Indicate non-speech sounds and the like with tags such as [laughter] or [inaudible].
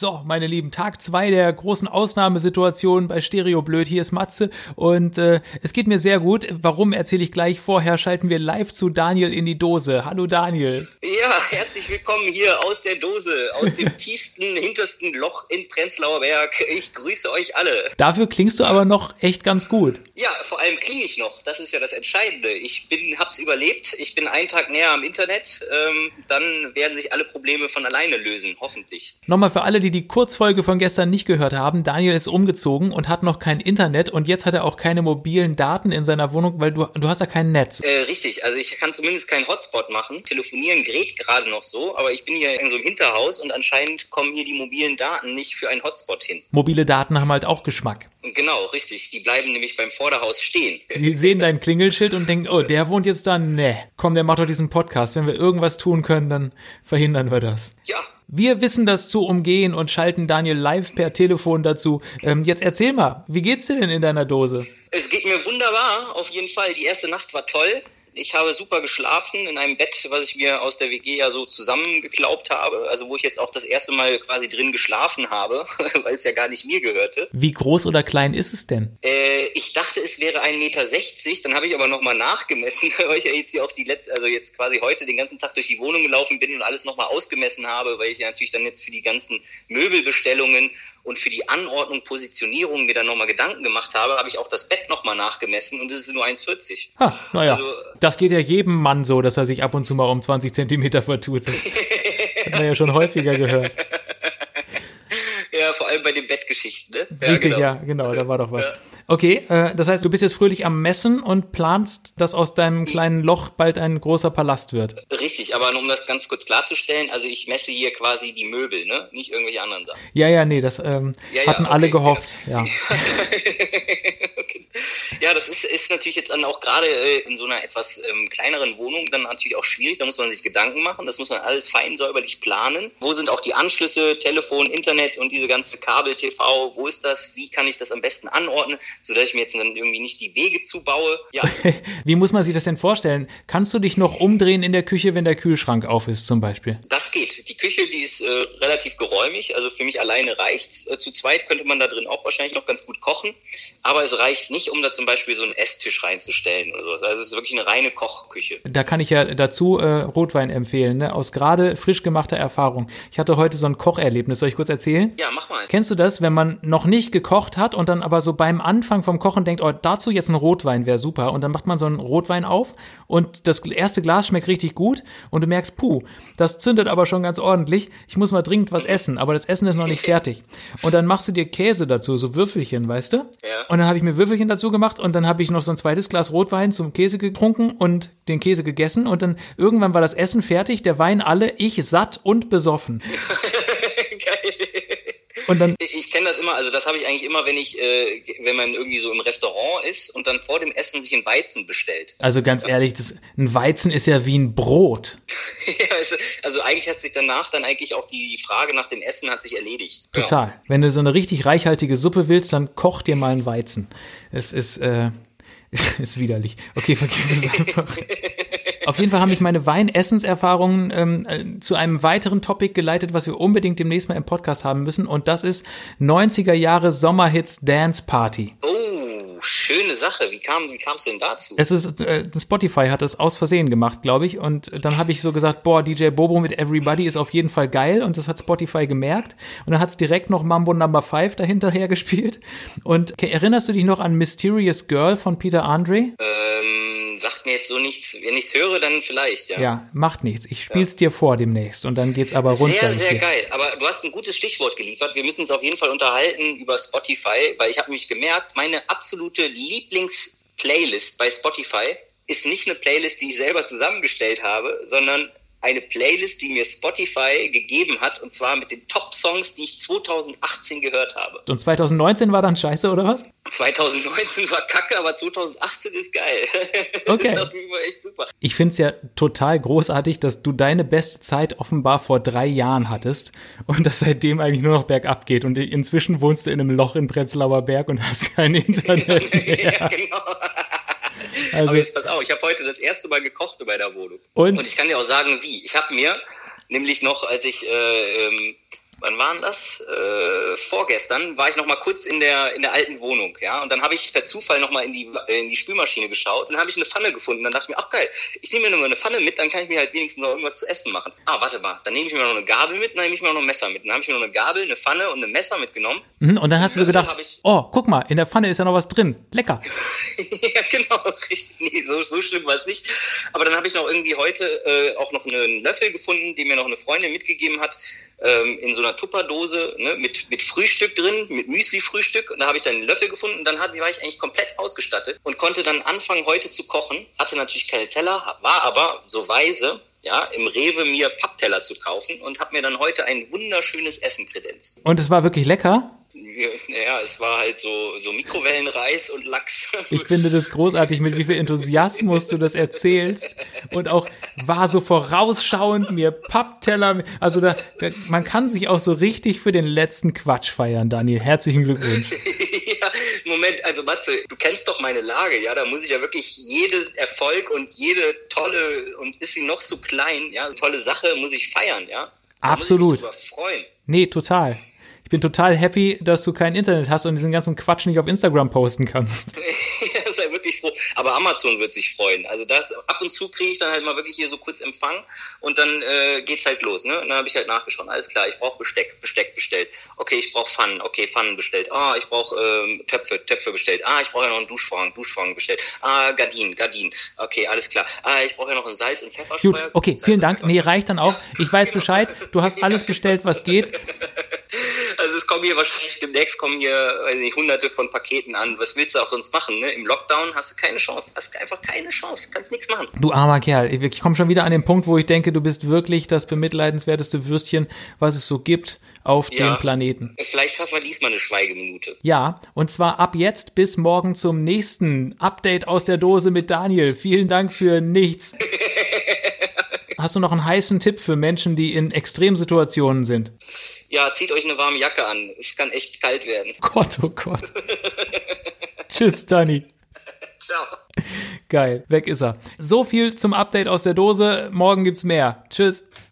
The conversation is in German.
So, meine Lieben, Tag zwei der großen Ausnahmesituation bei Stereo Blöd. Hier ist Matze und äh, es geht mir sehr gut. Warum erzähle ich gleich vorher? Schalten wir live zu Daniel in die Dose. Hallo Daniel. Ja, herzlich willkommen hier aus der Dose, aus dem [laughs] tiefsten, hintersten Loch in Prenzlauer Berg. Ich grüße euch alle. Dafür klingst du aber noch echt ganz gut. Ja, vor allem klinge ich noch. Das ist ja das Entscheidende. Ich bin, hab's überlebt. Ich bin einen Tag näher am Internet. Ähm, dann werden sich alle Probleme von alleine lösen, hoffentlich. Nochmal für alle, die die Kurzfolge von gestern nicht gehört haben. Daniel ist umgezogen und hat noch kein Internet und jetzt hat er auch keine mobilen Daten in seiner Wohnung, weil du, du hast ja kein Netz. Äh, richtig. Also ich kann zumindest keinen Hotspot machen. Telefonieren gerät gerade noch so, aber ich bin hier in so einem Hinterhaus und anscheinend kommen hier die mobilen Daten nicht für einen Hotspot hin. Mobile Daten haben halt auch Geschmack. Genau, richtig. Die bleiben nämlich beim Vorderhaus stehen. Die sehen dein Klingelschild und denken, oh, der wohnt jetzt da. Nee, komm, der macht doch diesen Podcast. Wenn wir irgendwas tun können, dann verhindern wir das. Ja, Wir wissen das zu umgehen und schalten Daniel live per Telefon dazu. Ähm, jetzt erzähl mal, wie geht's dir denn in deiner Dose? Es geht mir wunderbar, auf jeden Fall. Die erste Nacht war toll. Ich habe super geschlafen in einem Bett, was ich mir aus der WG ja so zusammengeklaubt habe. Also wo ich jetzt auch das erste Mal quasi drin geschlafen habe, [laughs] weil es ja gar nicht mir gehörte. Wie groß oder klein ist es denn? Äh, ich dachte, es wäre 1,60 Meter. Dann habe ich aber nochmal nachgemessen, [laughs] weil ich ja jetzt hier auch die letzte, also jetzt quasi heute den ganzen Tag durch die Wohnung gelaufen bin und alles nochmal ausgemessen habe, weil ich ja natürlich dann jetzt für die ganzen Möbelbestellungen und für die Anordnung, Positionierung mir dann nochmal Gedanken gemacht habe, habe ich auch das Bett nochmal nachgemessen und es ist nur 1,40. Ha, naja, Also- das geht ja jedem Mann so, dass er sich ab und zu mal um 20 Zentimeter vertut. Das [laughs] hat man ja schon häufiger gehört. Ja, vor allem bei den Bettgeschichten, ne? Ja, Richtig, genau. ja, genau, da war doch was. Okay, äh, das heißt, du bist jetzt fröhlich am Messen und planst, dass aus deinem kleinen Loch bald ein großer Palast wird. Richtig, aber um das ganz kurz klarzustellen, also ich messe hier quasi die Möbel, ne? Nicht irgendwelche anderen Sachen. Ja, ja, nee, das ähm, Ja, ja, hatten alle okay, gehofft, ja. [laughs] okay. Ja, das ist, ist natürlich jetzt dann auch gerade äh, in so einer etwas ähm, kleineren Wohnung dann natürlich auch schwierig. Da muss man sich Gedanken machen. Das muss man alles fein säuberlich planen. Wo sind auch die Anschlüsse, Telefon, Internet und diese ganze Kabel, TV? Wo ist das? Wie kann ich das am besten anordnen, sodass ich mir jetzt dann irgendwie nicht die Wege zubaue? Ja, [laughs] Wie muss man sich das denn vorstellen? Kannst du dich noch umdrehen in der Küche, wenn der Kühlschrank auf ist, zum Beispiel? das geht. Die Küche, die ist äh, relativ geräumig. Also für mich alleine reicht's. Äh, zu zweit könnte man da drin auch wahrscheinlich noch ganz gut kochen. Aber es reicht nicht, um da zum Beispiel so einen Esstisch reinzustellen oder sowas. Also es ist wirklich eine reine Kochküche. Da kann ich ja dazu äh, Rotwein empfehlen, ne? aus gerade frisch gemachter Erfahrung. Ich hatte heute so ein Kocherlebnis, soll ich kurz erzählen? Ja, mach mal. Kennst du das, wenn man noch nicht gekocht hat und dann aber so beim Anfang vom Kochen denkt, oh, dazu jetzt ein Rotwein wäre super und dann macht man so einen Rotwein auf und das erste Glas schmeckt richtig gut und du merkst, puh, das zündet aber schon ganz ordentlich. Ich muss mal dringend was essen, aber das Essen ist noch nicht fertig. Und dann machst du dir Käse dazu, so Würfelchen, weißt du? Ja. Und dann habe ich mir Würfelchen dazu gemacht und dann habe ich noch so ein zweites Glas Rotwein zum Käse getrunken und den Käse gegessen und dann irgendwann war das Essen fertig, der Wein alle, ich satt und besoffen. [laughs] Und dann Ich kenne das immer, also das habe ich eigentlich immer, wenn ich, äh, wenn man irgendwie so im Restaurant ist und dann vor dem Essen sich ein Weizen bestellt. Also ganz ehrlich, das, ein Weizen ist ja wie ein Brot. [laughs] ja, also eigentlich hat sich danach dann eigentlich auch die Frage nach dem Essen hat sich erledigt. Ja. Total. Wenn du so eine richtig reichhaltige Suppe willst, dann koch dir mal einen Weizen. Es ist, äh, [laughs] ist widerlich. Okay, vergiss es [laughs] einfach. Auf jeden Fall haben mich meine Weinessenserfahrungen ähm, äh, zu einem weiteren Topic geleitet, was wir unbedingt demnächst mal im Podcast haben müssen. Und das ist 90er Jahre Sommerhits Dance Party. Oh, schöne Sache. Wie kam wie kam's denn dazu? Es ist, äh, Spotify hat es aus Versehen gemacht, glaube ich. Und dann habe ich so gesagt, boah, DJ Bobo mit Everybody ist auf jeden Fall geil. Und das hat Spotify gemerkt. Und dann hat es direkt noch Mambo Number 5 dahinterher gespielt. Und okay, erinnerst du dich noch an Mysterious Girl von Peter Andre? Ähm, sagt mir jetzt so nichts. Wenn ich's höre, dann vielleicht, ja. Ja, macht nichts. Ich spiel's dir vor demnächst. Und dann geht's aber runter. Sehr, sehr geil. Aber du hast ein gutes Stichwort geliefert. Wir müssen uns auf jeden Fall unterhalten über Spotify, weil ich habe nämlich gemerkt, meine absolute Lieblings-Playlist bei Spotify ist nicht eine Playlist, die ich selber zusammengestellt habe, sondern eine Playlist, die mir Spotify gegeben hat, und zwar mit den Top-Songs, die ich 2018 gehört habe. Und 2019 war dann scheiße, oder was? 2019 war kacke, aber 2018 ist geil. [laughs] Okay. Das war echt super. Ich find's ja total großartig, dass du deine beste Zeit offenbar vor drei Jahren hattest und das seitdem eigentlich nur noch bergab geht. Und inzwischen wohnst du in einem Loch in Prenzlauer Berg und hast kein [laughs] Internet mehr. ja, genau. [laughs] Also, Aber jetzt pass auf, ich habe heute das erste Mal gekocht in meiner Wohnung. Und? ich kann dir auch sagen, wie. Ich habe mir nämlich noch, als ich äh, ähm, wann waren das? Äh, vorgestern war ich noch mal kurz in der in der alten Wohnung, ja, und dann habe ich per Zufall noch mal in die in die Spülmaschine geschaut und dann habe ich eine Pfanne gefunden. Dann dachte ich mir, ach geil, ich nehme mir nur eine Pfanne mit, dann kann ich mir halt wenigstens noch irgendwas zu essen machen. Ah, warte mal, dann nehme ich mir noch eine Gabel mit, dann nehme ich mir noch ein Messer mit. Dann habe ich mir noch eine Gabel, eine Pfanne und ein Messer mitgenommen. Mhm, und dann hast du so gedacht, oh, guck mal, in der Pfanne ist ja noch was drin, lecker. [laughs] ja, genau, richtig. Nee, so, so schlimm war es nicht. Aber dann habe ich noch irgendwie heute äh, auch noch einen Löffel gefunden, den mir noch eine Freundin mitgegeben hat, ähm, in so einer Tupperdose ne, mit, mit Frühstück drin, mit Müsli-Frühstück. Und da habe ich dann einen Löffel gefunden. Und dann hat, war ich eigentlich komplett ausgestattet und konnte dann anfangen, heute zu kochen. Hatte natürlich keine Teller, war aber so weise, ja, im Rewe mir Pappteller zu kaufen und habe mir dann heute ein wunderschönes Essen kredenzt. Und es war wirklich lecker? [laughs] Naja, es war halt so, so Mikrowellenreis und Lachs. Ich finde das großartig, mit wie viel Enthusiasmus du das erzählst und auch war so vorausschauend mir Pappteller. Also da, da, man kann sich auch so richtig für den letzten Quatsch feiern, Daniel. Herzlichen Glückwunsch. [laughs] ja, Moment, also Matze, du kennst doch meine Lage, ja, da muss ich ja wirklich jeden Erfolg und jede tolle, und ist sie noch so klein, ja, tolle Sache muss ich feiern, ja. Da Absolut. Muss ich mich freuen. Nee, total ich bin total happy, dass du kein Internet hast und diesen ganzen Quatsch nicht auf Instagram posten kannst. [laughs] das ist ja wirklich froh. Aber Amazon wird sich freuen. Also das ab und zu kriege ich dann halt mal wirklich hier so kurz Empfang und dann äh, geht's halt los. Ne? Und dann habe ich halt nachgeschaut. Alles klar, ich brauche Besteck, Besteck bestellt. Okay, ich brauche Pfannen. Okay, Pfannen bestellt. Ah, ich brauche ähm, Töpfe, Töpfe bestellt. Ah, ich brauche ja noch einen Duschvorhang, Duschvorhang bestellt. Ah, Gardinen, Gardinen. Okay, alles klar. Ah, ich brauche ja noch ein Salz und Pfeffer. Gut, okay, Salz vielen Dank. Nee, reicht dann auch. Ich weiß [laughs] Bescheid. Du hast alles bestellt, was geht. [laughs] Kommen hier wahrscheinlich demnächst kommen hier weiß nicht, hunderte von Paketen an. Was willst du auch sonst machen? Ne? Im Lockdown hast du keine Chance. Hast einfach keine Chance. Kannst nichts machen. Du armer Kerl. Ich komme schon wieder an den Punkt, wo ich denke, du bist wirklich das bemitleidenswerteste Würstchen, was es so gibt auf ja, dem Planeten. Vielleicht schaffen wir diesmal eine Schweigeminute. Ja, und zwar ab jetzt bis morgen zum nächsten Update aus der Dose mit Daniel. Vielen Dank für nichts. [laughs] Hast du noch einen heißen Tipp für Menschen, die in Extremsituationen sind? ja, zieht euch eine warme Jacke an. Es kann echt kalt werden. [laughs] Gott, oh Gott. Tschüss, Dani. [laughs] Ciao. Geil, weg ist er. So viel zum Update aus der Dose. Morgen gibt's mehr. Tschüss.